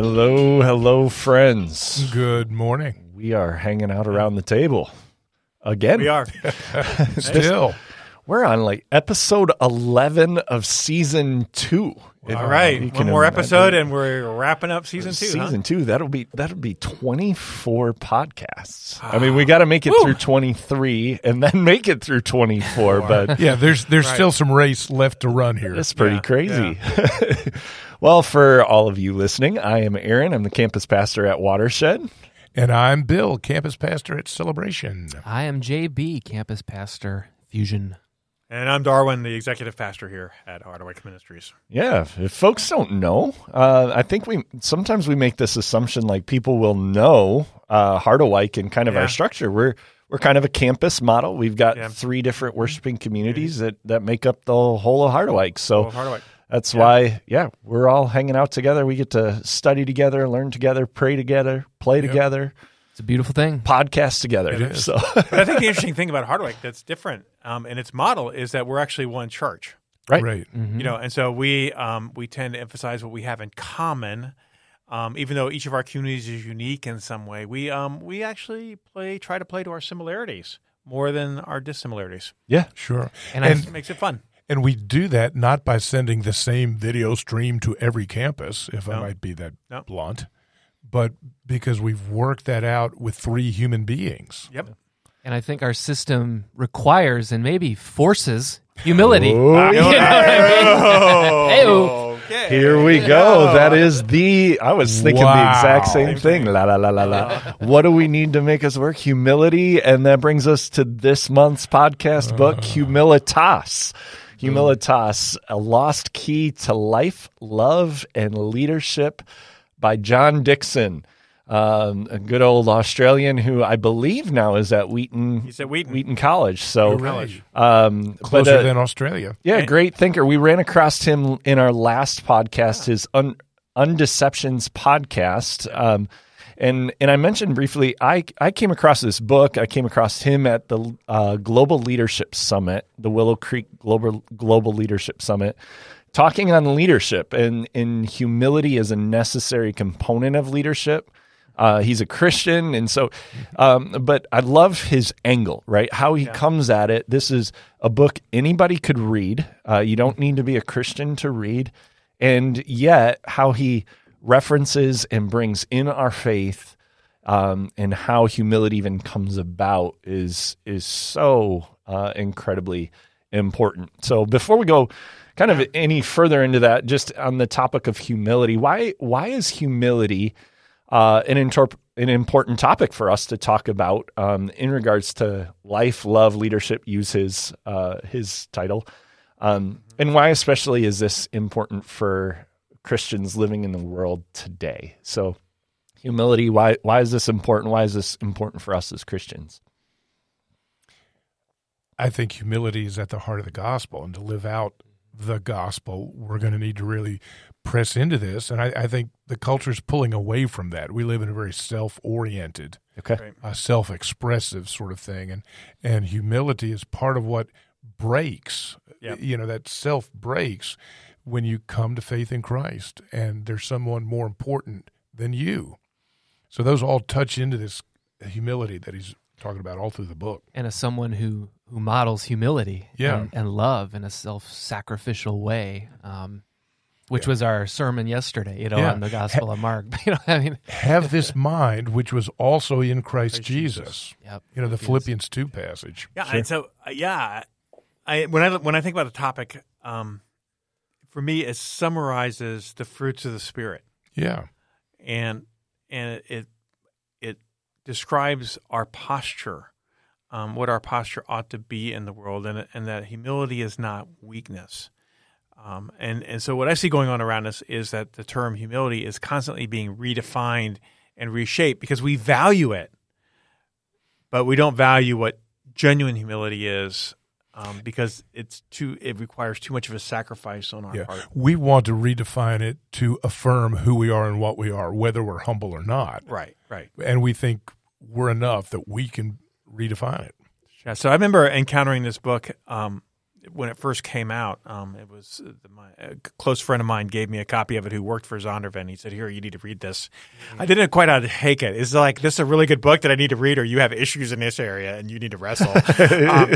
Hello, hello, friends. Good morning. We are hanging out around the table again. We are. Still, We're on like episode 11 of season two. If All right. One more imagine. episode and we're wrapping up season two. huh? Season two. That'll be that'll be 24 podcasts. I mean, we ah. got to make it through 23 and then make it through 24, but yeah, there's there's Right. still some race left to run here. That's pretty Yeah, crazy. well, for all of you listening, I am Aaron. I'm the campus pastor at Watershed. And I'm Bill, campus pastor at Celebration. I am JB, campus pastor, Fusion. And I'm Darwin, the executive pastor here at Harderwyk Ministries. Yeah, if folks don't know, uh, I think we sometimes we make this assumption like people will know uh, Harderwyk and kind of Yeah. our structure. We're we're kind of a campus model. We've got Yeah. three different worshiping communities that that make up the whole of Harderwyk. So Oh, Harderwyk. that's why, yeah, we're all hanging out together. We get to study together, learn together, pray together, play together, It's a beautiful thing. podcast together. is. So I think the interesting thing about Harderwyk that's different um, in its model is that we're actually one church. Right. Right. You know, and so we um, we tend to emphasize what we have in common. Um, even though each of our communities is unique in some way, we um, we actually play try to play to our similarities more than our dissimilarities. yeah, Sure. And And It makes it fun. and we do that not by sending the same video stream to every campus, if I might be that No. blunt, but because we've worked that out with three human beings. Yep. And I think our system requires and maybe forces humility. Oh, You know I mean? Okay. Here we go. That is the. I was thinking the exact same thing. La la la la la. What do we need to make us work? Humility, and that brings us to this month's podcast book, uh. Humilitas. Humilitas, a lost key to life, love, and leadership, by John Dickson. Um, a good old Australian who I believe now is at Wheaton. He's at Wheaton. Wheaton College. So, Hooray. um, but, Closer uh, than Australia. yeah, great thinker. We ran across him in our last podcast, his Un- Undeceptions podcast. Um, and and I mentioned briefly, I I came across this book. I came across him at the uh, Global Leadership Summit, the Willow Creek Global Global Leadership Summit, talking on leadership and and humility is a necessary component of leadership. Uh, he's a Christian, and so, um, but I love his angle, right? How he comes at it. This is a book anybody could read. Uh, you don't need to be a Christian to read, and yet how he references and brings in our faith, um, and how humility even comes about is is so uh, incredibly important. So before we go kind of any further into that, just on the topic of humility, why why is humility uh, an, interp- an important topic for us to talk about um, in regards to life, love, leadership. Use his uh, his title, um, and why especially is this important for Christians living in the world today? So, humility. Why why is this important? Why is this important for us as Christians? I think humility is at the heart of the gospel, and to live out the gospel, we're going to need to really press into this. And I, I think the culture is pulling away from that. We live in a very self-oriented, Okay, Right. uh, self-expressive sort of thing, and and humility is part of what breaks. Yep. You know that self breaks when you come to faith in Christ, and there's someone more important than you. So those all touch into this humility that he's talking about all through the book. And as someone who, who models humility Yeah. and, and love in a self sacrificial way, um, which was our sermon yesterday, you know, Yeah. on the Gospel of Mark. You know, I mean, have this mind which was also in Christ Christ Jesus. Jesus. yep. You know the Philippians two passage. Yeah, and so uh, yeah, I when I when I think about the topic, um, for me, it summarizes the fruits of the spirit, Yeah, and and it it describes our posture, um, what our posture ought to be in the world, and and that humility is not weakness. Um, and and so what I see going on around us is that the term humility is constantly being redefined and reshaped because we value it, but we don't value what genuine humility is um, because it's too it requires too much of a sacrifice on our yeah. part. We want to redefine it to affirm who we are and what we are, whether we're humble or not. Right, right. And we think we're enough that we can redefine it. Yeah. So I remember encountering this book um, when it first came out, um, it was uh, my a close friend of mine gave me a copy of it who worked for Zondervan. He said, "Here, you need to read this." I didn't quite take it. It's like this is a really good book that I need to read, or you have issues in this area and you need to wrestle. um,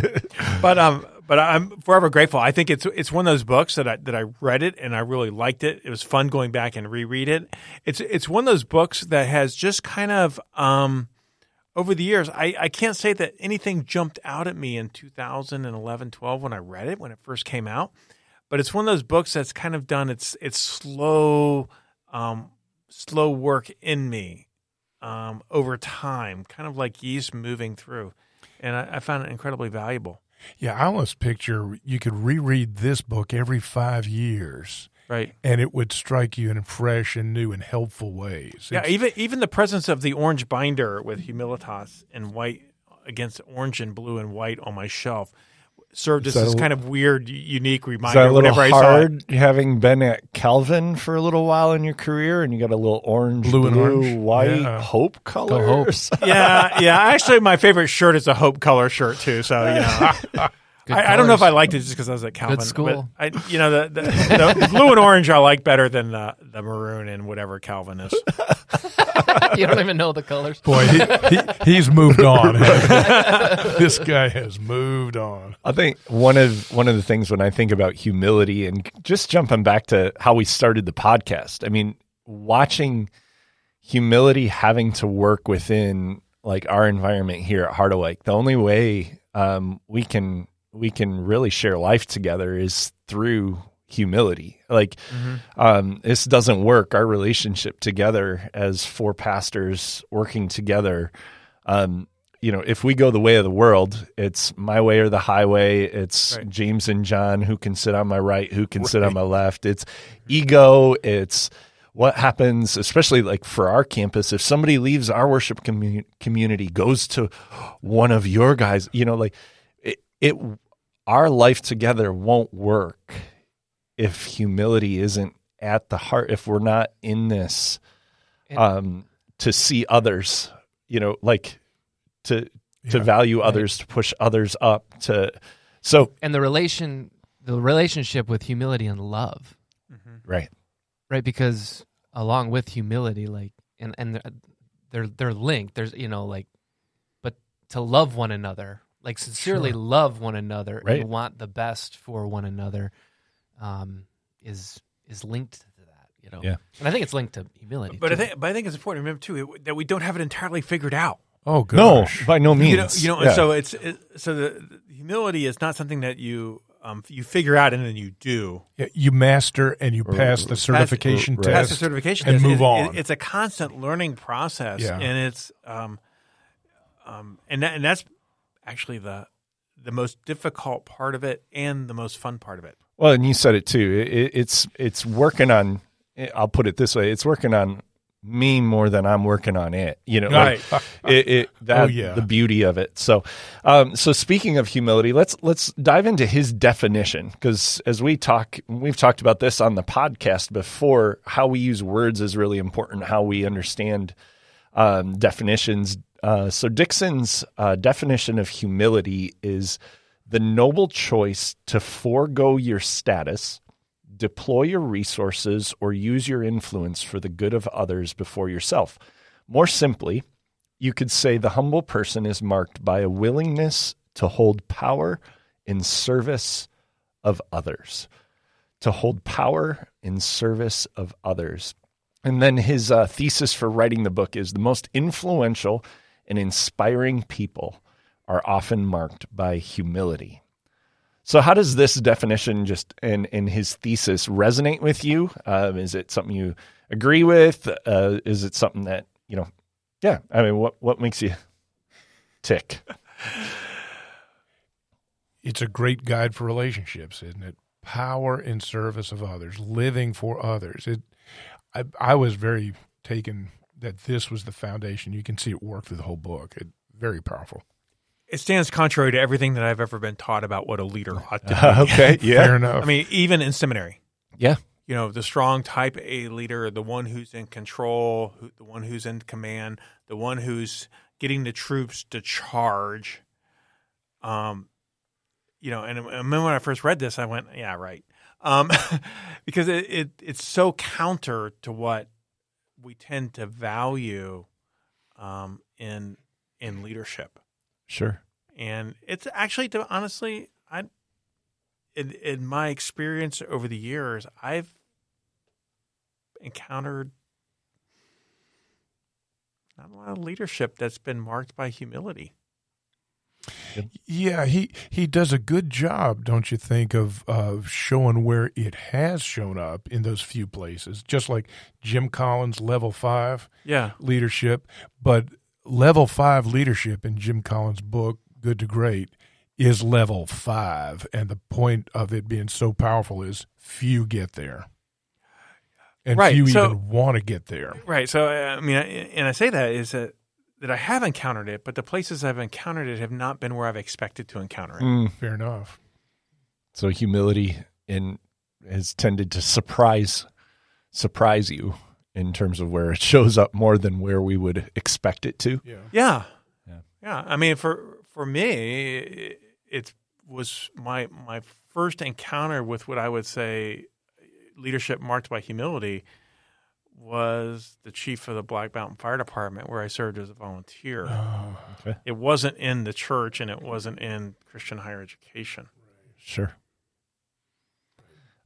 but um, but I'm forever grateful. I think it's it's one of those books that I that I read it and I really liked it. It was fun going back and reread it. It's it's one of those books that has just kind of um over the years, I, I can't say that anything jumped out at me in 2011, 12 when I read it, when it first came out. But it's one of those books that's kind of done its its slow, um, slow work in me um, over time, kind of like yeast moving through. And I, I found it incredibly valuable. Yeah, I almost picture you could reread this book every five years Right. and it would strike you in fresh and new and helpful ways. Yeah, It's- even even the presence of the orange binder with Humilitas and white against orange and blue and white on my shelf served as this a- kind of weird, unique Is reminder. that a little whenever I hard having been at Calvin for a little while in your career and you got a little orange, Blue blue, and orange? white, Yeah. hope colors? yeah, yeah. Actually, my favorite shirt is a Hope color shirt too. So you know, Good I, I don't know if I liked it just because I was at Calvin. school. I, you know, the, the, the, the blue and orange I like better than the, the maroon and whatever Calvin is. you don't even know the colors. Boy, he, he, he's moved on. this guy has moved on. I think one of one of the things when I think about humility and just jumping back to how we started the podcast. I mean, watching humility having to work within like our environment here at Harderwyk. The only way um, we can we can really share life together is through humility. Like um, this doesn't work. Our relationship together as four pastors working together. Um, you know, if we go the way of the world, it's my way or the highway. It's Right. James and John who can sit on my right, who can sit on my left. It's ego. It's what happens, especially like for our campus, if somebody leaves our worship commu- community, goes to one of your guys, you know, like it, it, our life together won't work if humility isn't at the heart. If we're not in this, um, to see others, you know, like to to Yeah. value others, to push others up, to so And the relation, the relationship with humility and love, right, right? Because along with humility, like, and and they're- they're they're linked. There's you know like, but to love one another, like sincerely Sure. love one another Right. and want the best for one another, um, is is linked to that. You know. Yeah. And I think it's linked to humility. But I think, but I think it's important to remember too it, that we don't have it entirely figured out. Oh, good. no, by no means, You know, you know, Yeah. so it's it, so the, the humility is not something that you um, you figure out and then you do. Yeah, you master and you pass the certification right. test. Pass the certification and test. move It- on. it- it's a constant learning process, Yeah. and it's um, um, and that, and that's actually the the most difficult part of it and the most fun part of it. Well, and you said it too. It, it's it's working on. I'll put it this way: it's working on me more than I'm working on it. You know, like, it, it that Oh, yeah. the beauty of it. So, um, so speaking of humility, let's let's dive into his definition because as we talk, we've talked about this on the podcast before. How we use words is really important. How we understand um, definitions. Uh, so Dickson's uh, definition of humility is the noble choice to forego your status, deploy your resources, or use your influence for the good of others before yourself. More simply, you could say the humble person is marked by a willingness to hold power in service of others. To hold power in service of others. And then his uh, thesis for writing the book is the most influential and inspiring people are often marked by humility. So, how does this definition just in, and his thesis resonate with you? Um, is it something you agree with? Uh, is it something that you know? Yeah, I mean, what what makes you tick? it's a great guide for relationships, isn't it? Power in service of others, living for others. It, I, I was very taken that this was the foundation. You can see it work through the whole book. It very powerful. It stands contrary to everything that I've ever been taught about what a leader ought to be. okay, Fair enough. I mean, even in seminary. yeah, you know the strong type A leader, the one who's in control, who, the one who's in command, the one who's getting the troops to charge. Um, you know, and, and then when I first read this, I went, yeah, right, um, because it, it it's so counter to what we tend to value um, in in leadership, Sure. and it's actually to honestly, I in in my experience over the years, I've encountered not a lot of leadership that's been marked by humility. Yeah, he he does a good job, don't you think, of of showing where it has shown up in those few places. Just like Jim Collins, level five Yeah, leadership, but level five leadership in Jim Collins' book, Good to Great, is level five, and the point of it being so powerful is few get there, and Right, few so- even want to get there. Right. So I mean, and I say that is that that I have encountered it, but the places I've encountered it have not been where I've expected to encounter it. Mm. Fair enough. So humility in has tended to surprise surprise you in terms of where it shows up more than where we would expect it to. Yeah. Yeah. Yeah. Yeah. I mean, for for me, it, it was my my first encounter with what I would say leadership marked by humility was the chief of the Black Mountain Fire Department, where I served as a volunteer. Oh, It wasn't in the church, and it wasn't in Christian higher education. Sure.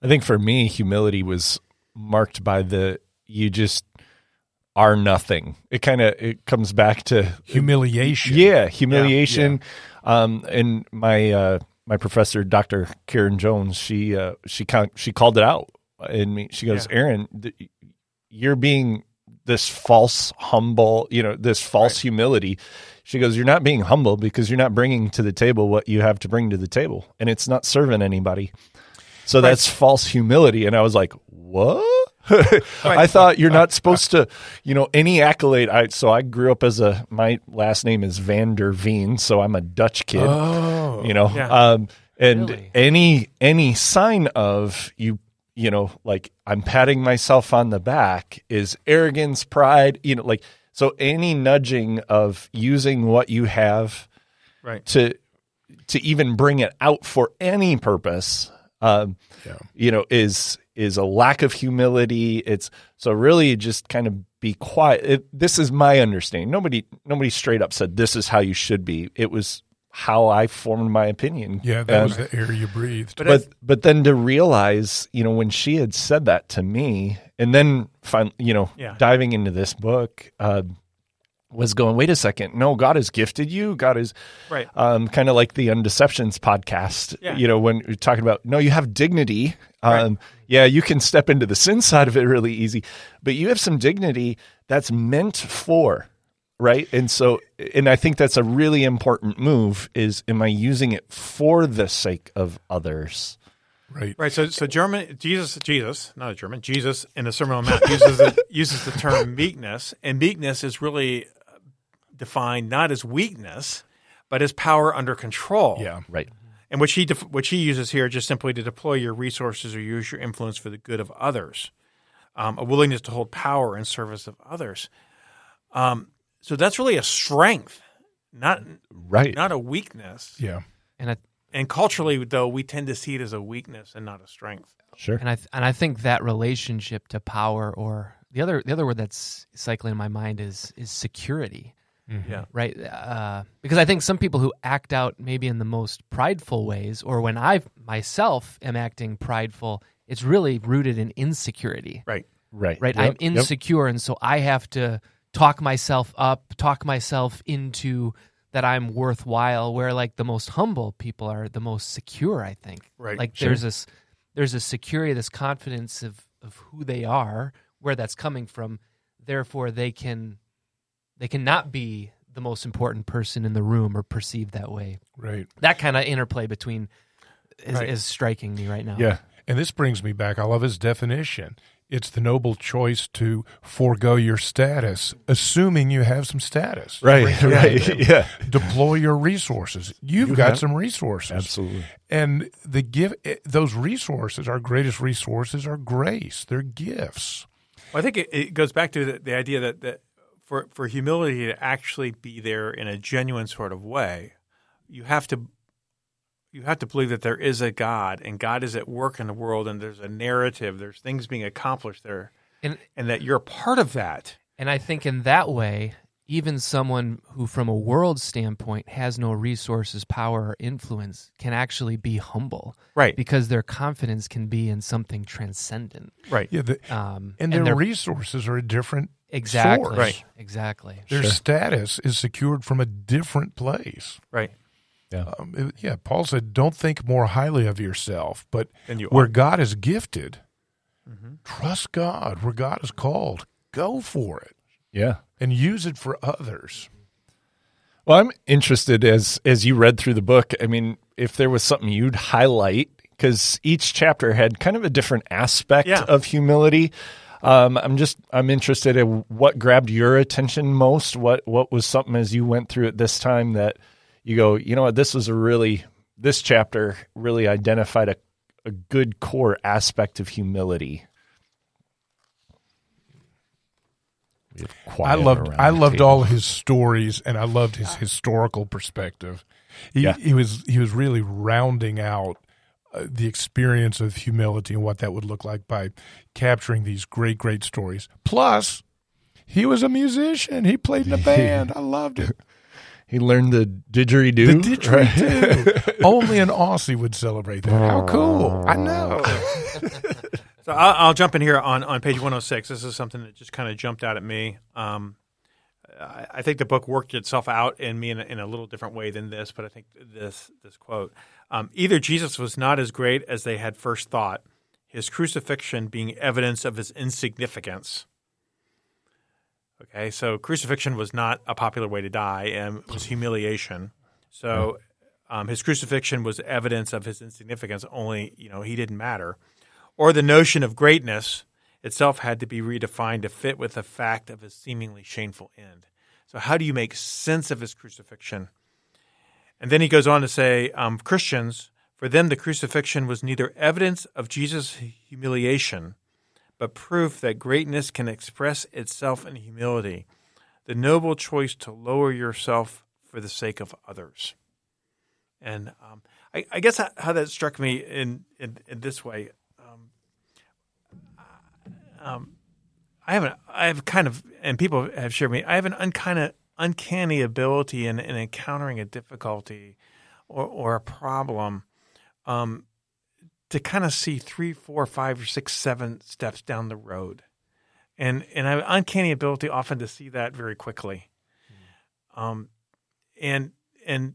I think for me, humility was marked by the you just are nothing. It kind of it comes back to humiliation. yeah, humiliation. Um, and my uh, my professor, Dr. Karen Jones, she uh, she ca- she called it out in me. She goes, Yeah. Aaron, th- you're being this false humble, you know, this false humility. She goes, you're not being humble because you're not bringing to the table what you have to bring to the table, and it's not serving anybody. So Right. that's false humility. And I was like, what? I thought you're not supposed to, you know, any accolade. I so I grew up as a my last name is Van der Veen, so I'm a Dutch kid. Oh, you know, Yeah. um, and Really? any any sign of you, you know, like I'm patting myself on the back is arrogance, pride. You know, like so any nudging of using what you have Right. to to even bring it out for any purpose um, Yeah. you know is is a lack of humility it's so really just kind of be quiet it, this is my understanding nobody nobody straight up said this is how you should be it was how i formed my opinion Yeah, that Um, was the air you breathed. But but but then to realize, you know, when she had said that to me, and then fin- you know, Yeah. diving into this book, uh, was going, wait a second, no, God has gifted you. God is Right. um, kind of like the Undeceptions podcast. Yeah. You know, when you're talking about no, you have dignity. Um, Yeah, you can step into the sin side of it really easy, but you have some dignity that's meant for right and so and i think that's a really important move is am i using it for the sake of others right. Right. So, so German Jesus, Jesus, not a German, Jesus in the Sermon on the Mount uses the, uses the term meekness, and meekness is really uh, defined not as weakness, but as power under control. Yeah. right And which he def- which he uses here just simply to deploy your resources or use your influence for the good of others, um, a willingness to hold power in service of others. Um, so that's really a strength, not right not a weakness. Yeah. And I And culturally, though, we tend to see it as a weakness and not a strength. sure and I th- and I think that relationship to power, or the other the other word that's cycling in my mind is is security, Yeah. right? Uh, because I think some people who act out maybe in the most prideful ways, or when I myself am acting prideful, it's really rooted in insecurity. Right. right right? Yep, I'm yep. insecure, and so I have to talk myself up, talk myself into that I'm worthwhile. Where like the most humble people are the most secure, I think. Right. Like Sure. there's this, there's a security, this confidence of of who they are, where that's coming from. Therefore, they can, they cannot be the most important person in the room or perceived that way. Right. That kind of interplay between is, Right. is striking me right now. yeah And this brings me back. I love his definition. It's the noble choice to forego your status, assuming you have some status. right right yeah Deploy your resources. You've You got have- some resources. absolutely And the give eh, those resources, our greatest resources are grace. They're gifts. Well, I think it, it goes back to the, the idea that, that for, for humility to actually be there in a genuine sort of way, you have to you have to believe that there is a God and God is at work in the world and there's a narrative, there's things being accomplished there, And and that you're a part of that. And I think in that way, even someone who, from a world standpoint, has no resources, power, or influence can actually be humble Right. because their confidence can be in something transcendent. Right. Yeah, the, Um, and their they're- resources are a different. exactly source. Right. exactly. Their status is secured from a different place. Right. Um, it- yeah, Paul said, "Don't think more highly of yourself, but Than you where are. God is gifted, Mm-hmm. trust God. Where God is called, go for it Yeah. and use it for others." Well, I'm interested as as you read through the book. I mean, if there was something you'd highlight, because each chapter had kind of a different aspect Yeah. of humility. Um, I'm just I'm interested in what grabbed your attention most. What what was something as you went through it this time that you go, you know what, this was a really this chapter really identified a a good core aspect of humility. I loved I loved table. all his stories and I loved his historical perspective. He Yeah. he was he was really rounding out uh, the experience of humility and what that would look like by capturing these great great stories. Plus, he was a musician. He played in a band. I loved it. He learned the didgeridoo. The didgeridoo. Only an Aussie would celebrate that. How cool! I know. So I'll, I'll jump in here on, on page 106. This is something that just kind of jumped out at me. Um, I, I think the book worked itself out in me in a, in a little different way than this, but I think this this quote: um, either Jesus was not as great as they had first thought, his crucifixion being evidence of his insignificance. Okay, so crucifixion was not a popular way to die, and it was humiliation. So um, his crucifixion was evidence of his insignificance. Only you know he didn't matter or the notion of greatness itself had to be redefined to fit with the fact of his seemingly shameful end. So, how do you make sense of his crucifixion? And then he goes on to say, um, Christians, for them, the crucifixion was neither evidence of Jesus' humiliation, but proof that greatness can express itself in humility, the noble choice to lower yourself for the sake of others. And um, I, I guess how, that struck me in, in, in this way I have an I have kind of and people have shared me. I have an unkind of, uncanny ability in, in encountering a difficulty or, or a problem um, to kind of see three, four, five, or six, seven steps down the road, and and I have uncanny ability often to see that very quickly, um, and and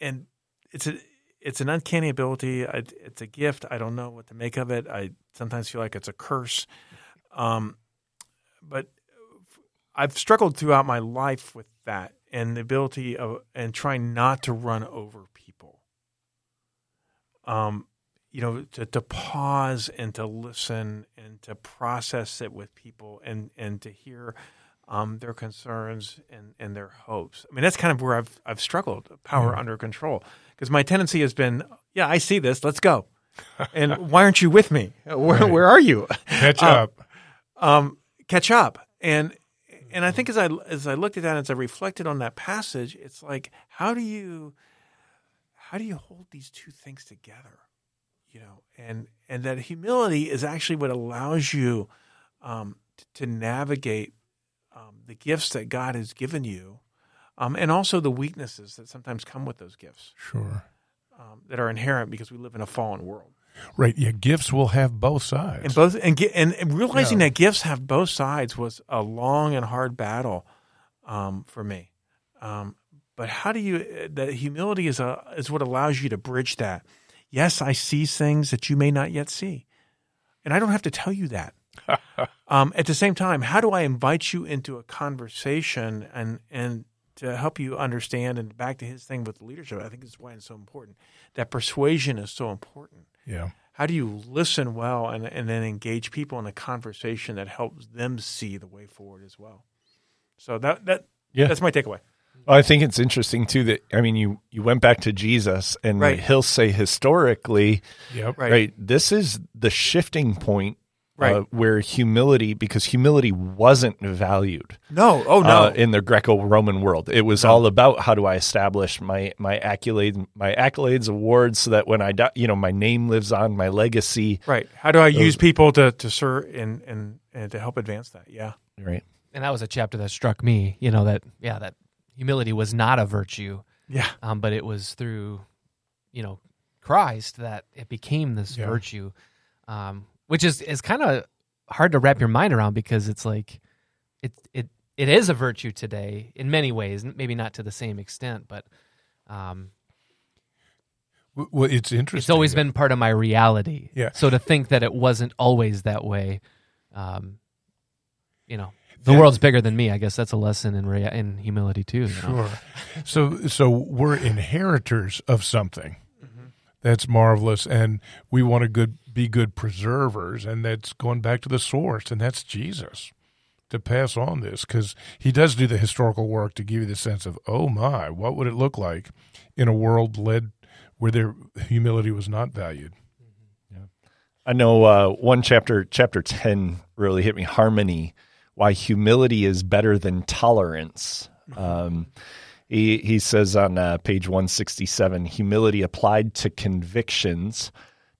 and it's a it's an uncanny ability. I, it's a gift. I don't know what to make of it. I sometimes feel like it's a curse. Um, but I've struggled throughout my life with that and the ability of and trying not to run over people. Um, you know, to, to pause and to listen and to process it with people and and to hear um, their concerns and, and their hopes. I mean, that's kind of where I've I've struggled. Power under control because my tendency has been, yeah, I see this. Let's go. and why aren't you with me? Where where are you? Catch Uh, up. um, catch up. And and I think as I as I looked at that, as I reflected on that passage, it's like how do you how do you hold these two things together? You know, and and that humility is actually what allows you um, t- to navigate um, the gifts that God has given you, um, and also the weaknesses that sometimes come with those gifts Sure. um, that are inherent because we live in a fallen world. Right. Yeah. Gifts will have both sides. And both and and, and realizing Yeah. that gifts have both sides was a long and hard battle um, for me. Um, but how do you? That humility is a is what allows you to bridge that. Yes, I see things that you may not yet see, and I don't have to tell you that. um, at the same time, how do I invite you into a conversation and and to help you understand and back to his thing with leadership? I think this is why it's so important. That persuasion is so important yeah. how do you listen well and, and then engage people in a conversation that helps them see the way forward as well so that that Yeah. that's my takeaway Well, I think it's interesting too that I mean you you went back to Jesus and Right. he'll say historically Yep. Right. right. this is the shifting point Right. uh, where humility, because humility wasn't valued No. Oh no. uh, in the Greco-Roman world. It was all about how do I establish my my accolades, my accolades, awards, so that when I die, you know, my name lives on, my legacy. right. How do I use people to to serve and and and to help advance that? Yeah. Right. And that was a chapter that struck me. You know that yeah that humility was not a virtue, Yeah. um, but it was through you know Christ that it became this Yeah. virtue, um, which is is kind of hard to wrap your mind around because it's like it it it is a virtue today in many ways, maybe not to the same extent, but um, Well, it's interesting. it's always that- been part of my reality. Yeah. So to think that it wasn't always that way, um, you know, the Yeah. world's bigger than me. I guess that's a lesson in rea- in humility too. you know? Sure. So so we're inheritors of something that's marvelous, and we want to good be good preservers, and that's going back to the source, and that's Jesus to pass on this because he does do the historical work to give you the sense of oh my, what would it look like in a world led where their humility was not valued. I know uh, one chapter, chapter 10, really hit me harmony, why humility is better than tolerance. Um, he, he says on uh, page 167 humility applied to convictions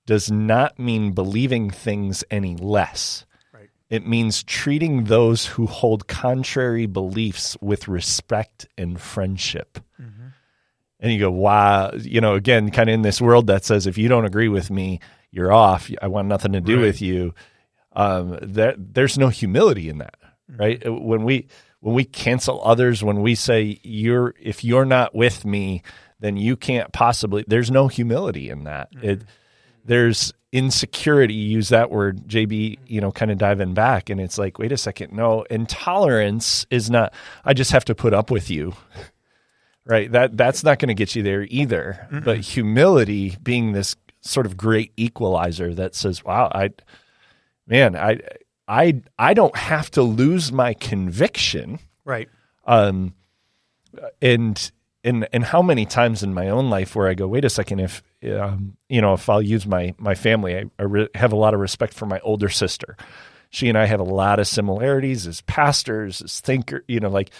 does not mean believing things any less. Right. It means treating those who hold contrary beliefs with respect and friendship. And you go, wow, you know, again, kind of in this world that says if you don't agree with me, you're off. I want nothing to do Right. with you. Um, there, there's no humility in that, mm-hmm. right? Uh, when we when we cancel others, when we say you're if you're not with me, then you can't possibly. There's no humility in that. Mm-hmm. It there's insecurity. Use that word, JB. Mm-hmm. You know, kind of diving back, and it's like, wait a second, no. Intolerance is not. I just have to put up with you right that that's not going to get you there either but humility being this sort of great equalizer that says wow i man i i i don't have to lose my conviction Right. um and and and how many times in my own life where i go wait a second if um, you know if i'll use my my family i, I re- have a lot of respect for my older sister. She and i have a lot of similarities as pastors as thinker you know like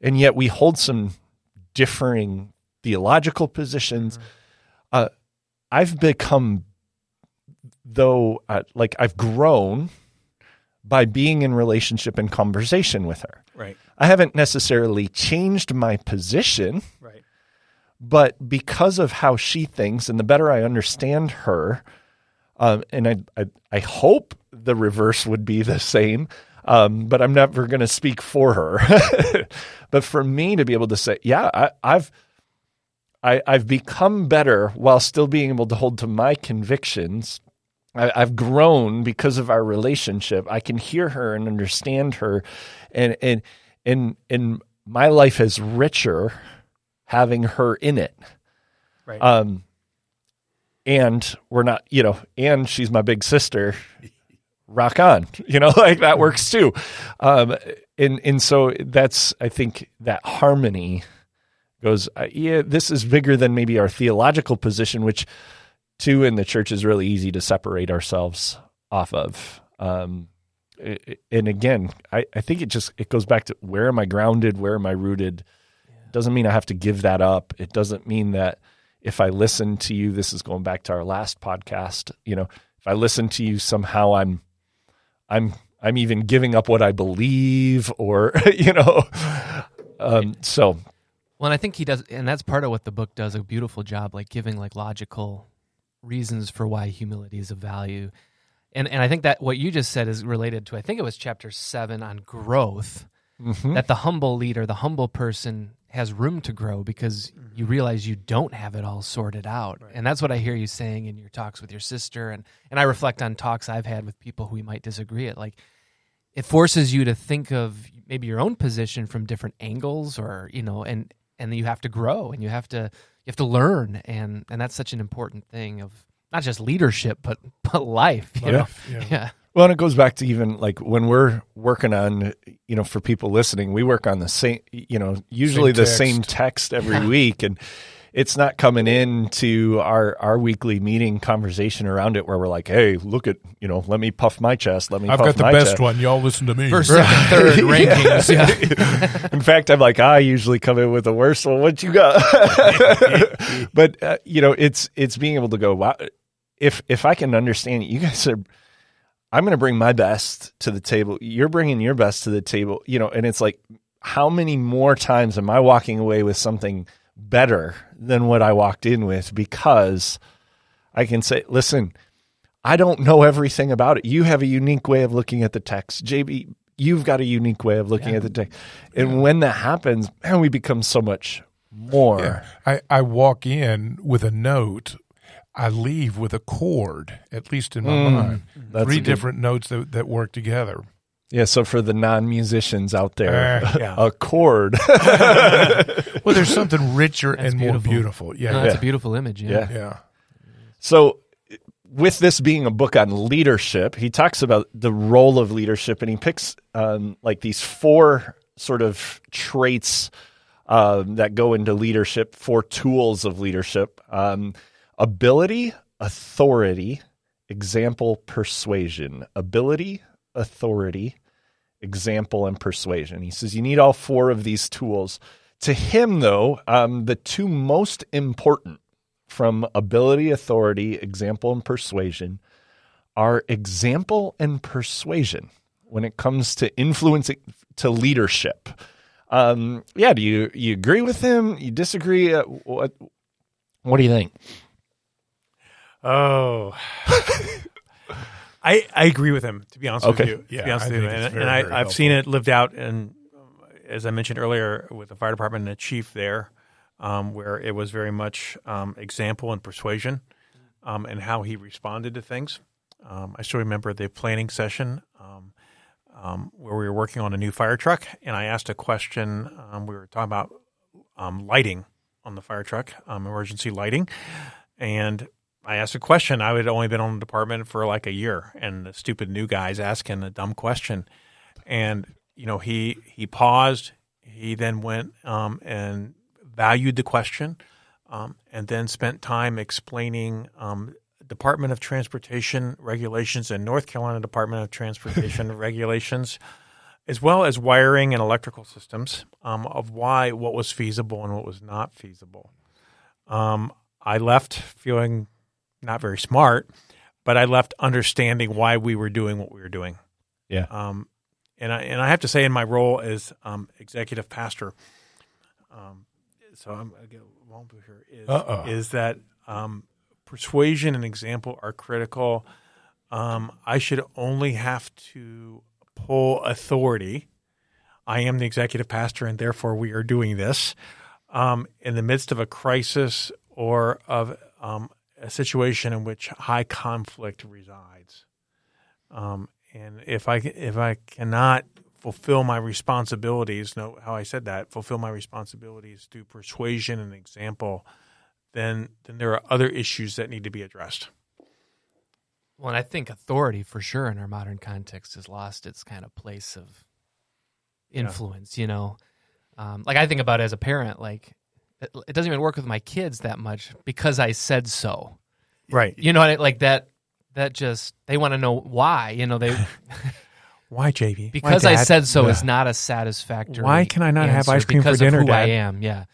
and yet we hold some differing theological positions. Uh, i've become though uh, like i've grown by being in relationship and conversation with her Right. I haven't necessarily changed my position, Right. but because of how she thinks and the better I understand her, um, and I, I, I hope the reverse would be the same, um, but I'm never going to speak for her. but for me to be able to say, yeah, I, I've, I, I've become better while still being able to hold to my convictions. I, I've grown because of our relationship. I can hear her and understand her, and and and and my life is richer having her in it. Right. Um, and we're not, you know, and she's my big sister. Rock on, you know, like that works too. Um, and and so that's I think that harmony goes. Uh, yeah, this is bigger than maybe our theological position, which too in the church is really easy to separate ourselves off of. Um, and again, I, I think it just it goes back to where am I grounded? Where am I rooted? Doesn't mean I have to give that up. It doesn't mean that if I listen to you, this is going back to our last podcast. You know, if I listen to you, somehow I'm, I'm, I'm even giving up what I believe, or you know, um, so Well, and I think he does, and that's part of what the book does a beautiful job, like giving like logical reasons for why humility is of value. And and I think that what you just said is related to I think it was chapter seven on growth. Mm-hmm. That the humble leader, the humble person, has room to grow because you mm-hmm. realize you don't have it all sorted out. And that's what I hear you saying in your talks with your sister, and and I reflect on talks I've had with people who we might disagree at, like it forces you to think of maybe your own position from different angles or you know and and you have to grow and you have to you have to learn and and that's such an important thing of not just leadership but but life you oh, know? Yeah. yeah. Well, and it goes back to even like when we're working on, you know, for people listening, we work on the same, you know, usually Same the same text every week, and it's not coming into our our weekly meeting conversation around it where we're like, hey, look at you know, let me puff my chest, let me. I've puff got the my best chest. one. Y'all listen to me. First, second, third rankings. Yeah. In fact, I'm like, I usually come in with the worst one. What you got? but uh, you know, it's it's being able to go. Wow, if if I can understand it, you guys are. I'm going to bring my best to the table. You're bringing your best to the table. You know, and it's like, how many more times am I walking away with something better than what I walked in with because I can say, listen, I don't know everything about it. You have a unique way of looking at the text. JB, you've got a unique way of looking at the text. And when that happens, man, we become so much more. Yeah. I, I walk in with a note. I leave with a chord, at least in my Mm, mind. Three good- different notes that, that work together. Yeah, so for the non-musicians out there, Uh, yeah. a chord. Well, there's something richer That's and more beautiful. beautiful. Yeah. No, that's Yeah. a beautiful image. Yeah. Yeah. yeah. So, with this being a book on leadership, he talks about the role of leadership, and he picks um, like these four sort of traits um, that go into leadership, four tools of leadership: um, ability, authority, example, persuasion. Ability, authority, example, and persuasion. He says you need all four of these tools. To him, though, um, the two most important from ability, authority, example, and persuasion are example and persuasion when it comes to influencing to leadership. Um, yeah, do you you agree with him? You disagree? Uh, what What do you think? Oh. I I agree with him. To be honest Okay. with you, to Yeah, be honest I with you, and, very, and I, I've seen it lived out, and as I mentioned earlier, with the fire department and the chief there, um, where it was very much um, example and persuasion, um, and how he responded to things. Um, I still remember the planning session um, um, where we were working on a new fire truck, and I asked a question. Um, we were talking about um, lighting on the fire truck, um, emergency lighting, and I asked a question. I had only been on the department for like a year, and the stupid new guy's asking a dumb question, and you know he he paused. He then went um, and valued the question, um, and then spent time explaining um, Department of Transportation regulations and North Carolina Department of Transportation regulations, as well as wiring and electrical systems um, of why what was feasible and what was not feasible. Um, I left feeling not very smart, but I left understanding why we were doing what we were doing. Yeah. Um, and I and I have to say, in my role as um, executive pastor, um, so I'm get won't be here is Uh-oh. is that um, persuasion and example are critical. Um, I should only have to pull authority. I am the executive pastor, and therefore we are doing this um, in the midst of a crisis or of um, a situation in which high conflict resides. Um, and if I if I cannot fulfill my responsibilities, know how I said that, fulfill my responsibilities through persuasion and example, then then there are other issues that need to be addressed. Well, and I think authority for sure in our modern context has lost its kind of place of influence, you know. Um, like I think about it as a parent, like it, doesn't even work with my kids that much because I said so. Right. You know, like that. That just they want to know why. You know, they Why, JB? because Why, I said so Yeah. is not a satisfactory. Why can I not have ice cream for dinner, who I Dad? am? Yeah.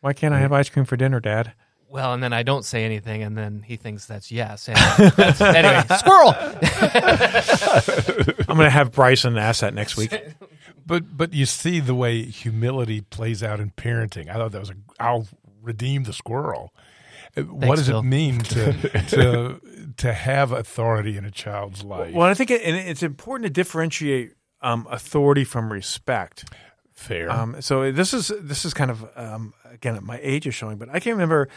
Why can't I have ice cream for dinner, Dad? Well, and then I don't say anything, and then he thinks that's yes. And that's- anyway, squirrel. I'm going to have Bryson ask that next week. But but you see the way humility plays out in parenting. I thought that was a. I'll redeem the squirrel. Uh, what does Phil. it mean to to to have authority in a child's life? Well, I think it, and it's important to differentiate um, authority from respect. Fair. Um, so this is this is kind of um, again my age is showing, but I can remember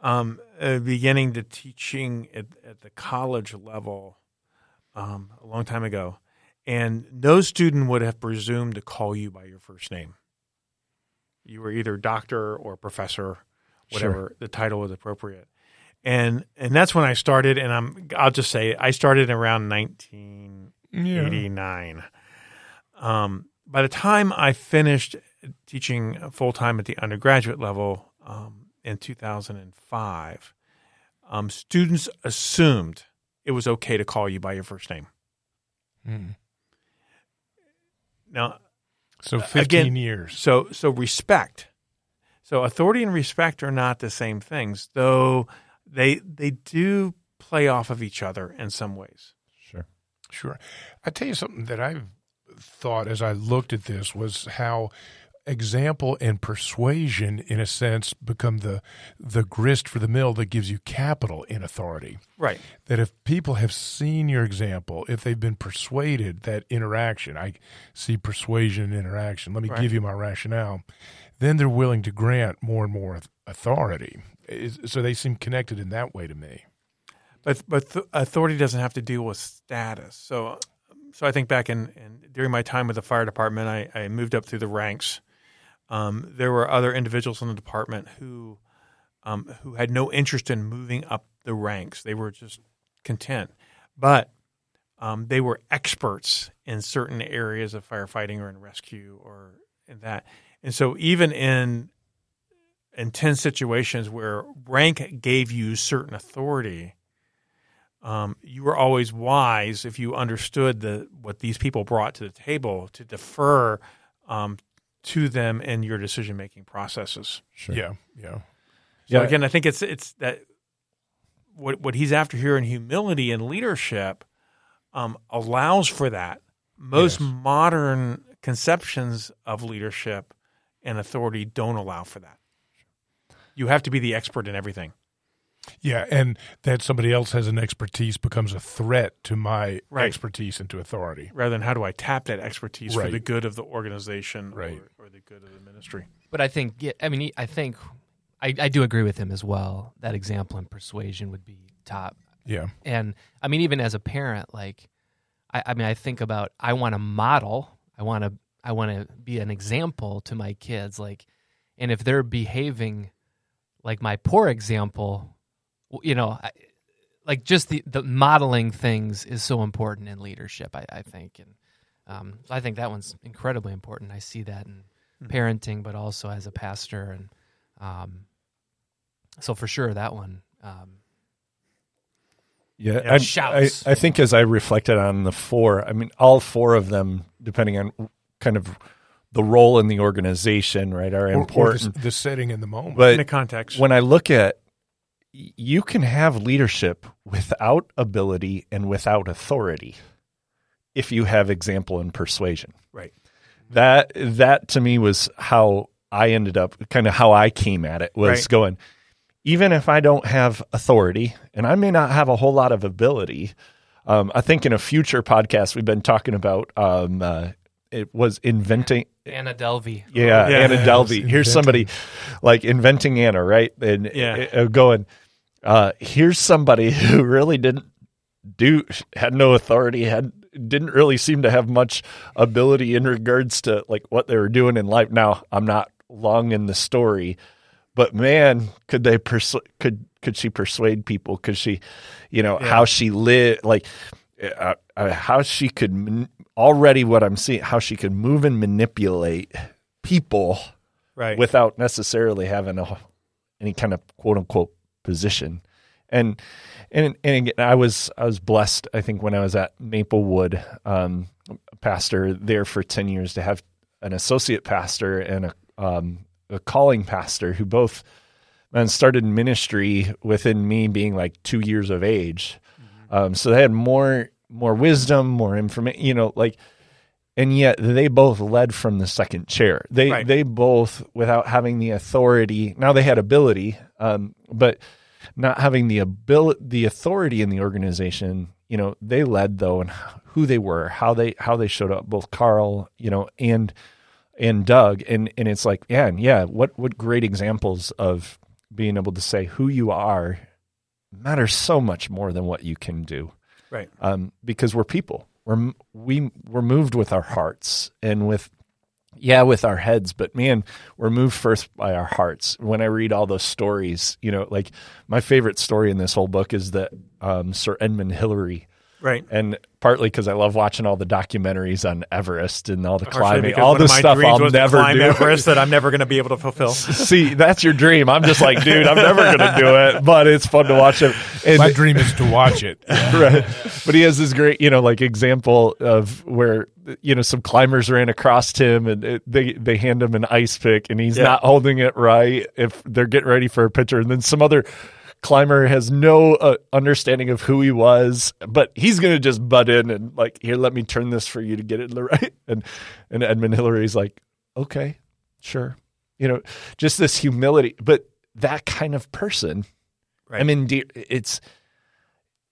um, uh, beginning to teaching at, at the college level um, a long time ago, and no student would have presumed to call you by your first name. You were either doctor or professor, whatever the title was appropriate, and and that's when I started. And I'm I'll just say I started around 1989. yeah. Um, by the time I finished teaching full time at the undergraduate level, um, in 2005, um, students assumed it was okay to call you by your first name. Mm. Now, So Uh, 15 again, years. so so respect. So authority and respect are not the same things, though they they do play off of each other in some ways. Sure. Sure. I tell you something that I've thought as I looked at this was how example and persuasion, in a sense, become the the grist for the mill that gives you capital in authority. Right. That if people have seen your example, if they've been persuaded, that interaction, I see persuasion and interaction. Let me Right. give you my rationale. Then they're willing to grant more and more authority. So they seem connected in that way to me. But but th- authority doesn't have to deal with status. So so I think back in, in during my time with the fire department, I, I moved up through the ranks. Um, there were other individuals in the department who um, who had no interest in moving up the ranks. They were just content, but um, they were experts in certain areas of firefighting or in rescue or in that. And so even in intense situations where rank gave you certain authority, um, you were always wise if you understood the what these people brought to the table to defer um, to them in your decision making processes. Sure. Yeah, yeah. So Yeah. again, I think it's it's that what what he's after here in humility and leadership um, allows for that. Most Yes. modern conceptions of leadership and authority don't allow for that. You have to be the expert in everything. Yeah, and that somebody else has an expertise becomes a threat to my Right. expertise and to authority. rather than how do I tap that expertise for the good of the organization Right. or, or the good of the ministry. But I think, yeah, I mean, I think I, I do agree with him as well. That example and persuasion would be top. Yeah, And I mean, even as a parent, like, I, I mean, I think about I want to model. I want to I want to be an example to my kids. Like, and if they're behaving like my poor example, w- you know, I, like just the the modeling things is so important in leadership. I, I think, and um, I think that one's incredibly important. I see that in parenting, but also as a pastor, and um, so for sure that one. Um, Yeah, Yeah. I, Shouts. I, I think as I reflected on the four, I mean, all four of them, depending on kind of the role in the organization, right, are Or- or the- important. the, setting in the moment. in the context. when I look at, you can have leadership without ability and without authority, if you have example and persuasion. right. That that to me was how I ended up, kind of how I came at it was Right. going. Even if I don't have authority, and I may not have a whole lot of ability, um, I think in a future podcast we've been talking about um, uh, it was inventing Anna Delvey. yeah, Yeah. Anna Yes, Delvey. Here's inventing. somebody like inventing Anna, right? And Yeah. uh, going, uh, here's somebody who really didn't do, had no authority, had didn't really seem to have much ability in regards to like what they were doing in life. Now, I'm not long in the story, but man, could they persu- could could she persuade people? Could she, you know, Yeah. how she lived, like uh, uh, how she could man- already what I'm seeing, how she could move and manipulate people Right. without necessarily having a, any kind of quote unquote position. And and and again, I was I was blessed. I think when I was at Maplewood, um, pastor there for ten years, to have an associate pastor and a um, a calling pastor who both man started ministry within me being like two years of age. Um, so they had more more wisdom, more information. You know, like and yet they both led from the second chair. They Right. they both, without having the authority, now they had ability, um, but not having the ability, the authority in the organization. You know, they led though, and who they were, how they how they showed up. Both Carl, you know, and and Doug, and and it's like, yeah, yeah, what what great examples of being able to say who you are matters so much more than what you can do right. um, because we're people. We're we we're moved with our hearts and with yeah with our heads, but man, we're moved first by our hearts. When I read all those stories, you know, like my favorite story in this whole book is that um, Sir Edmund Hillary Right. and partly because I love watching all the documentaries on Everest and all the oh, Partially climbing, all one the of my stuff dreams I'll never climb do. Everest that I'm never going to be able to fulfill. See, that's your dream. I'm just like, dude, I'm never gonna do it, but it's fun to watch it. And My dream is to watch it. right. But he has this great, you know, like example of where you know some climbers ran across him and it, they they hand him an ice pick and he's Yeah. not holding it right if they're getting ready for a picture, and then some other climber has no uh, understanding of who he was, but he's gonna just butt in and like, here, let me turn this for you to get it in the right. And and Edmund Hillary's like, okay, sure, you know, just this humility, but that kind of person. Right. I mean, dear, it's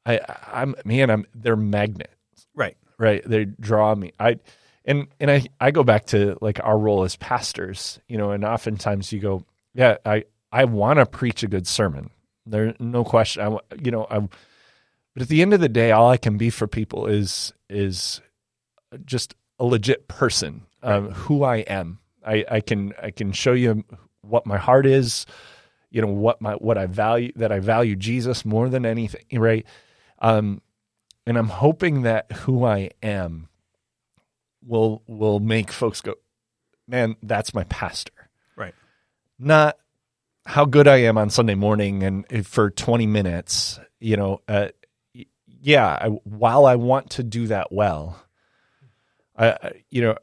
I, I'm man, I'm they're magnets, right. right? They draw me. I and and I I go back to like our role as pastors, you know, and oftentimes you go, yeah, I I want to preach a good sermon. There's no question. I you know I, but at the end of the day, all I can be for people is is just a legit person, um, who I am. I I can I can show you what my heart is, you know what my what I value that I value Jesus more than anything, right? Um, and I'm hoping that who I am will will make folks go, man, that's my pastor. Right. Not how good I am on Sunday morning and for 20 minutes, you know, uh, yeah, I, while I want to do that well, I, you know,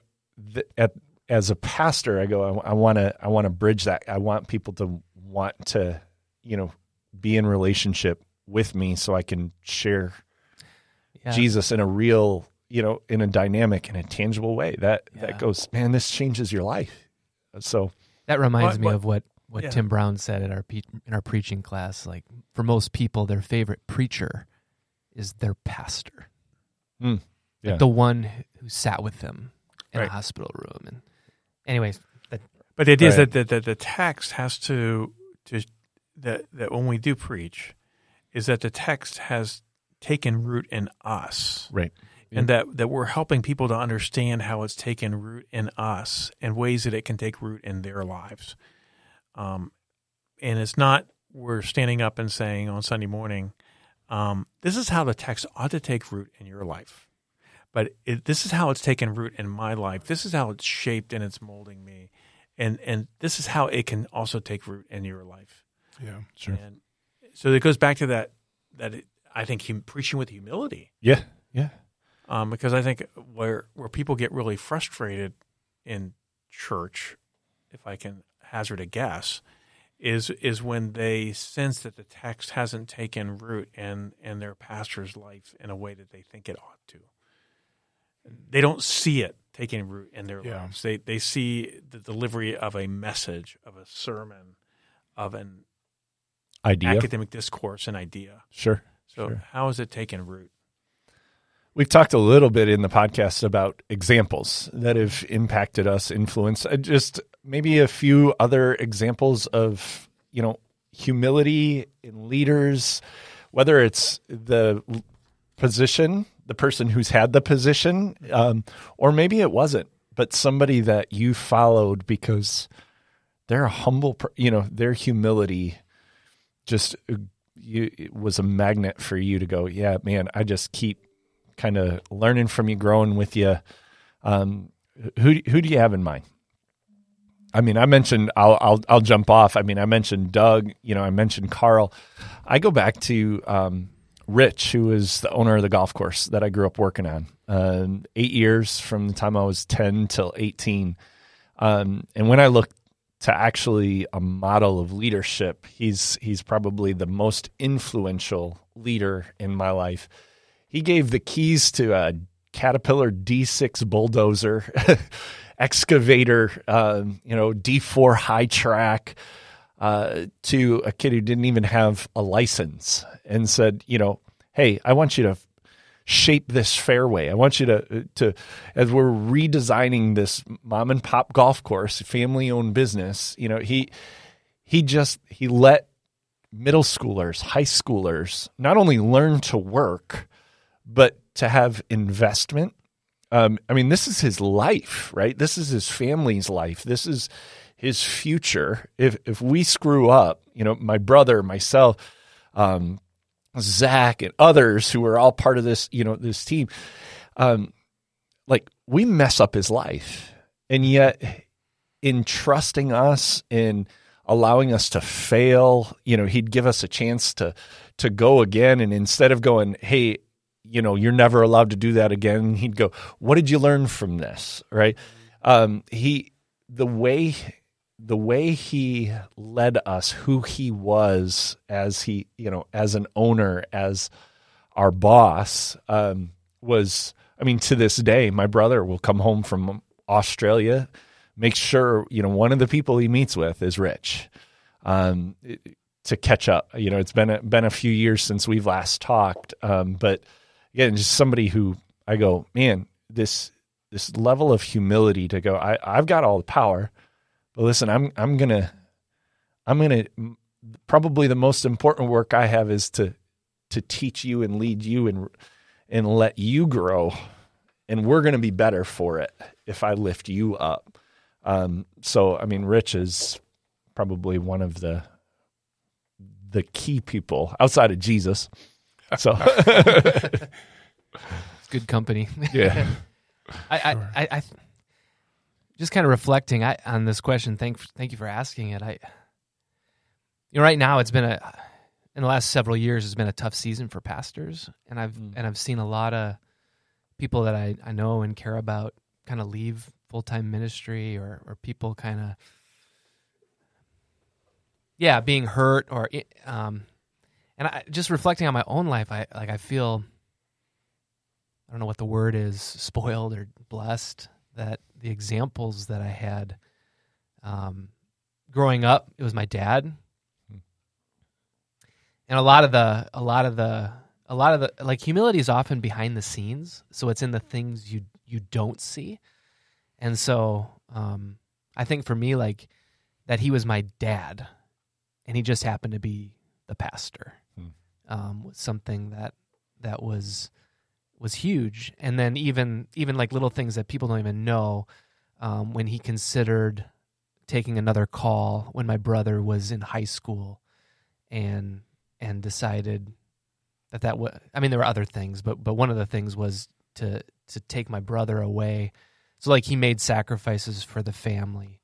th- at, as a pastor, I go, I want to, I want to bridge that. I want people to want to, you know, be in relationship with me so I can share Yeah. Jesus in a real, you know, in a dynamic and a tangible way. That Yeah. that goes, man, this changes your life. So That reminds What- me what- of what what yeah. Tim Brown said at our pe- in our preaching class. Like for most people, their favorite preacher is their pastor, mm, yeah, the one who sat with them in Right. a hospital room. And anyways, that, But the idea is Right. that the, the, the text has to to that that when we do preach, is that the text has taken root in us, right. and that that we're helping people to understand how it's taken root in us and ways that it can take root in their lives. Um, and it's not we're standing up and saying on Sunday morning, um, this is how the text ought to take root in your life. But it, this is how it's taken root in my life. This is how it's shaped and it's molding me, and and this is how it can also take root in your life. Yeah, sure. And so it goes back to that that it, I think hum, preaching with humility, Yeah, yeah, um, because I think where where people get really frustrated in church, if I can hazard a guess, is is when they sense that the text hasn't taken root in in their pastor's life in a way that they think it ought to. They don't see it taking root in their Yeah. lives. They they see the delivery of a message, of a sermon, of an idea. academic discourse, an idea. Sure. So Sure. how is it taking root? We've talked a little bit in the podcast about examples that have impacted us, influenced. Uh, Just maybe a few other examples of you know humility in leaders, whether it's the position, the person who's had the position, um, or maybe it wasn't, but somebody that you followed because they're a humble, you know, their humility just uh, you, was a magnet for you to go, yeah, man, I just keep kind of learning from you, growing with you. Um, who who do you have in mind? I mean, I mentioned I'll I'll I'll jump off. I mean, I mentioned Doug. You know, I mentioned Carl. I go back to um, Rich, who is the owner of the golf course that I grew up working on. Um, eight years from the time I was ten till eighteen. Um, and when I look to actually a model of leadership, he's he's probably the most influential leader in my life. He gave the keys to a Caterpillar D6 bulldozer, excavator, um, you know, D4 high track uh, to a kid who didn't even have a license and said, you know, hey, I want you to shape this fairway. I want you to to as we're redesigning this mom and pop golf course, family owned business, you know, he he just he let middle schoolers, high schoolers not only learn to work, but to have investment. Um, I mean, this is his life, right? This is his family's life. This is his future. If if we screw up, you know, my brother, myself, um, Zach and others who are all part of this, you know, this team, um, like we mess up his life, and yet in trusting us in allowing us to fail, you know, he'd give us a chance to to go again, and instead of going, hey, you know, you're never allowed to do that again, he'd go, what did you learn from this, right? Um, he the way the way he led us, who he was as he, you know, as an owner, as our boss, um, was, I mean, to this day, my brother will come home from Australia, make sure, you know, one of the people he meets with is Rich, um, to catch up. You know, it's been a, been a few years since we've last talked, um, but again, just somebody who I go, man, this this level of humility to go, I, I've got all the power but listen, I'm I'm gonna I'm gonna probably the most important work I have is to to teach you and lead you and and let you grow, and we're gonna be better for it if I lift you up. Um, so I mean, Rich is probably one of the the key people outside of Jesus. So it's good company. yeah. I, I, I, I just kind of reflecting I, on this question. Thank thank you for asking it. I you know right now it's been a in the last several years it's been a tough season for pastors, and I've mm. and I've seen a lot of people that I, I know and care about kind of leave full time ministry or or people kind of yeah being hurt or um and I just reflecting on my own life I like I feel I don't know what the word is spoiled or blessed that the examples that I had um, growing up, it was my dad, and a lot of the a lot of the a lot of the like humility is often behind the scenes, so it's in the things you you don't see, and so um, I think for me like that he was my dad, and he just happened to be the pastor. Um, was something that that was was huge. And then even even like little things that people don't even know, um, when he considered taking another call when my brother was in high school, and and decided that that was. I mean, there were other things, but but one of the things was to to take my brother away. So like he made sacrifices for the family.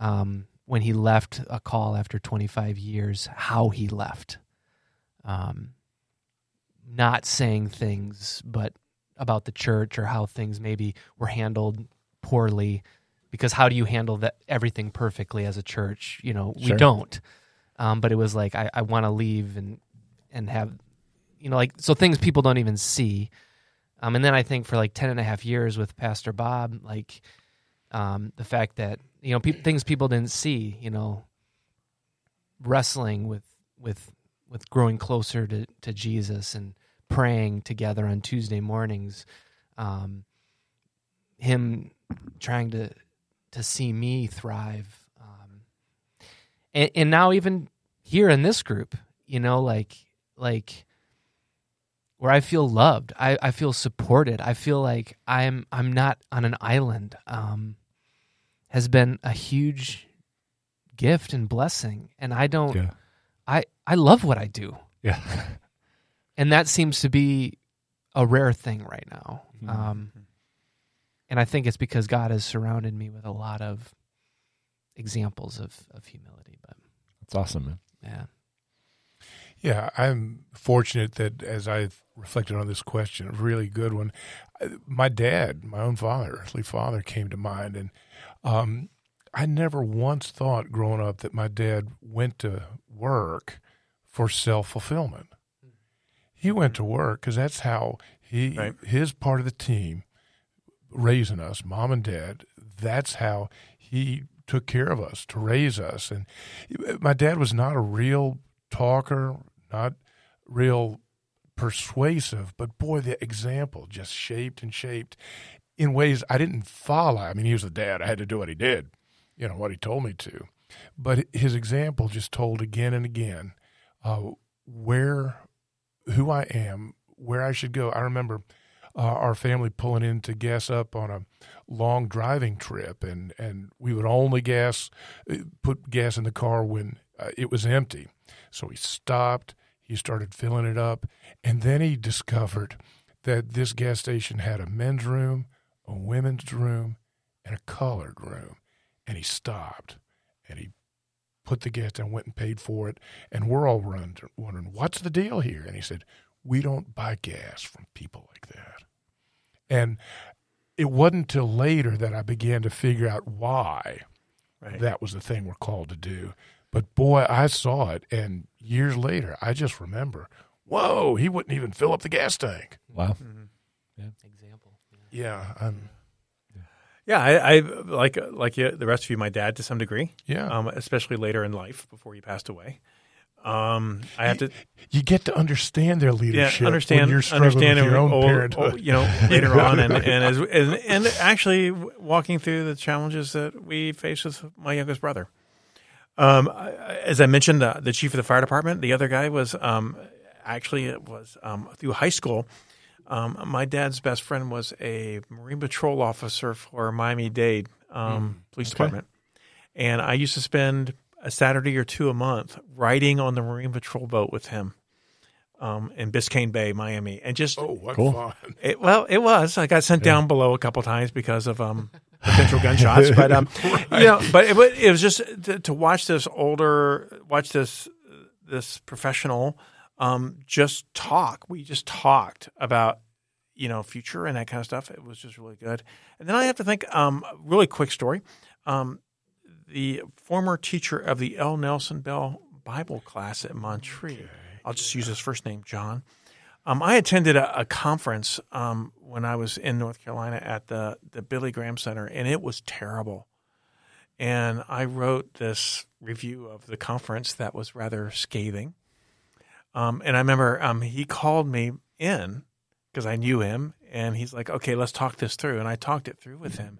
Um, when he left a call after 25 years, how he left. Um, not saying things but about the church or how things maybe were handled poorly because how do you handle that everything perfectly as a church? You know we don't. Um, but it was like i, I want to leave and and have you know like so things people don't even see. Um, and then i think for like 10 and a half years with pastor bob like um, the fact that you know pe- things people didn't see you know wrestling with with with growing closer to, to Jesus and praying together on Tuesday mornings. Um, him trying to to see me thrive, um, and, and now even here in this group, you know, like like where I feel loved, I, I feel supported, I feel like I'm I'm not on an island. Um, has been a huge gift and blessing, and I don't. Yeah. I I love what I do. Yeah. and that seems to be a rare thing right now. Mm-hmm. Um, and I think it's because God has surrounded me with a lot of examples of of humility. But that's awesome, man. Yeah. Yeah, I'm fortunate that as I've reflected on this question, a really good one. My dad, my own father, earthly father, came to mind, and um, I never once thought growing up that my dad went to work for self fulfillment. He mm-hmm. went to work because that's how he right. his part of the team raising us, mom and dad. That's how he took care of us to raise us. And my dad was not a real talker, not real persuasive, but boy, the example just shaped and shaped in ways I didn't follow. I mean, he was a dad; I had to do what he did you know what he told me to, but his example just told again and again uh, where who I am, where I should go. I remember uh, our family pulling in to gas up on a long driving trip, and and we would only gas uh, put gas in the car when uh, it was empty. So he stopped. He started filling it up. And then he discovered that this gas station had a men's room, a women's room, and a colored room. And he stopped and he put the gas down, went and paid for it. And we're all run, wondering, what's the deal here? And he said, we don't buy gas from people like that. And it wasn't until later that I began to figure out why Right. that was the thing we're called to do. But boy, I saw it, and years later, I just remember, whoa, he wouldn't even fill up the gas tank. Wow. Mm-hmm. Example. Yeah, I'm, Yeah, I, I like like you, the rest of you, my dad to some degree, yeah. um, especially later in life before he passed away. Um, I have to you get to understand their leadership. yeah understand when you're understand with your own old- parenthood. old- you know later on and and as and, and actually walking through the challenges that we face with my youngest brother. Um, as I mentioned, uh, the chief of the fire department. The other guy was um, actually it was um, through high school. Um, my dad's best friend was a Marine Patrol officer for Miami Dade um, Police Department, and I used to spend a Saturday or two a month riding on the Marine Patrol boat with him um, in Biscayne Bay, Miami, and just oh, what Cool. fun! it, well, it was. I got sent down below a couple times because of um, potential gunshots, but um, you know, but it, it was just to, to watch this older, watch this this professional um, just talk. We just talked about you know future and that kind of stuff. It was just really good. And then I have to think. Um, really quick story. Um, the former teacher of the L. Nelson Bell Bible class at Montreat. I'll just use his first name, John. Um, I attended a, a conference um, when I was in North Carolina at the the Billy Graham Center, and it was terrible. And I wrote this review of the conference that was rather scathing. Um, and I remember um, he called me in because I knew him, and he's like, "Okay, let's talk this through." And I talked it through with him,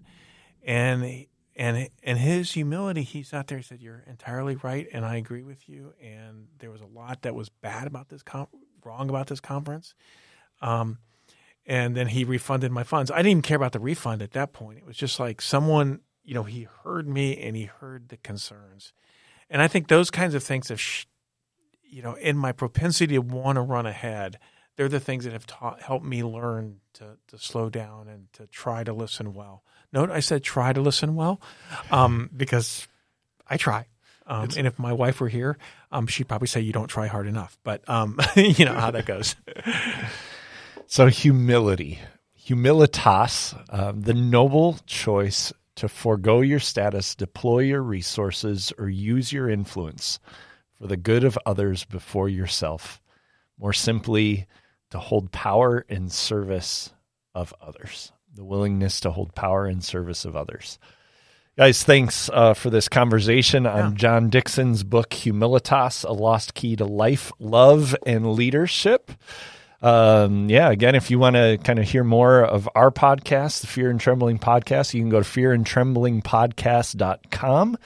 and and and his humility, he sat there. He said, "You're entirely right, and I agree with you." And there was a lot that was bad about this, com- wrong about this conference. Um, and then he refunded my funds. I didn't even care about the refund at that point. It was just like someone, you know, he heard me and he heard the concerns, and I think those kinds of things have, sh- you know, in my propensity to want to run ahead, they're the things that have taught helped me learn to to slow down and to try to listen well. Note I said try to listen well, um, because I try. Um, and if my wife were here, um, she'd probably say you don't try hard enough. But um, you know how that goes. So humility, humilitas, um, the noble choice to forego your status, deploy your resources, or use your influence for the good of others before yourself. More simply, to hold power in service of others. The willingness to hold power in service of others. Guys, thanks uh, for this conversation on John Dickson's book, Humilitas A Lost Key to Life, Love, and Leadership. Um, yeah, again, if you want to kind of hear more of our podcast, the Fear and Trembling podcast, you can go to fearandtremblingpodcast.com.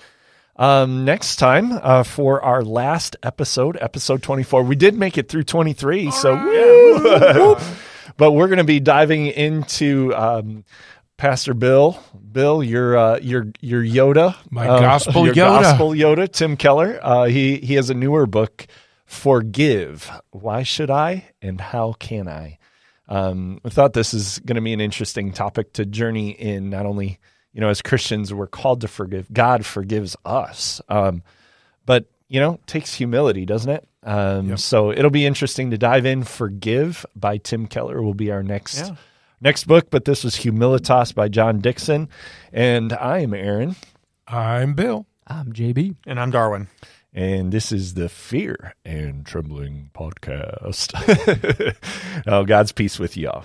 Um, next time uh, for our last episode, episode 24, we did make it through 23. so, woo! but we're going to be diving into um, Pastor Bill. Bill, your uh, your your Yoda, My uh, gospel your Yoda. gospel Yoda, Tim Keller. Uh, he he has a newer book, Forgive. Why should I and how can I? Um, I thought this is going to be an interesting topic to journey in. Not only you know as Christians we're called to forgive. God forgives us, um, but you know takes humility, doesn't it? Um, Yep. So it'll be interesting to dive in. Forgive by Tim Keller will be our next Yeah. next book. But this was Humilitas by John Dickson, and I am Aaron. I'm Bill. I'm JB. And I'm Darwin. And this is the Fear and Trembling podcast. oh, God's peace with y'all.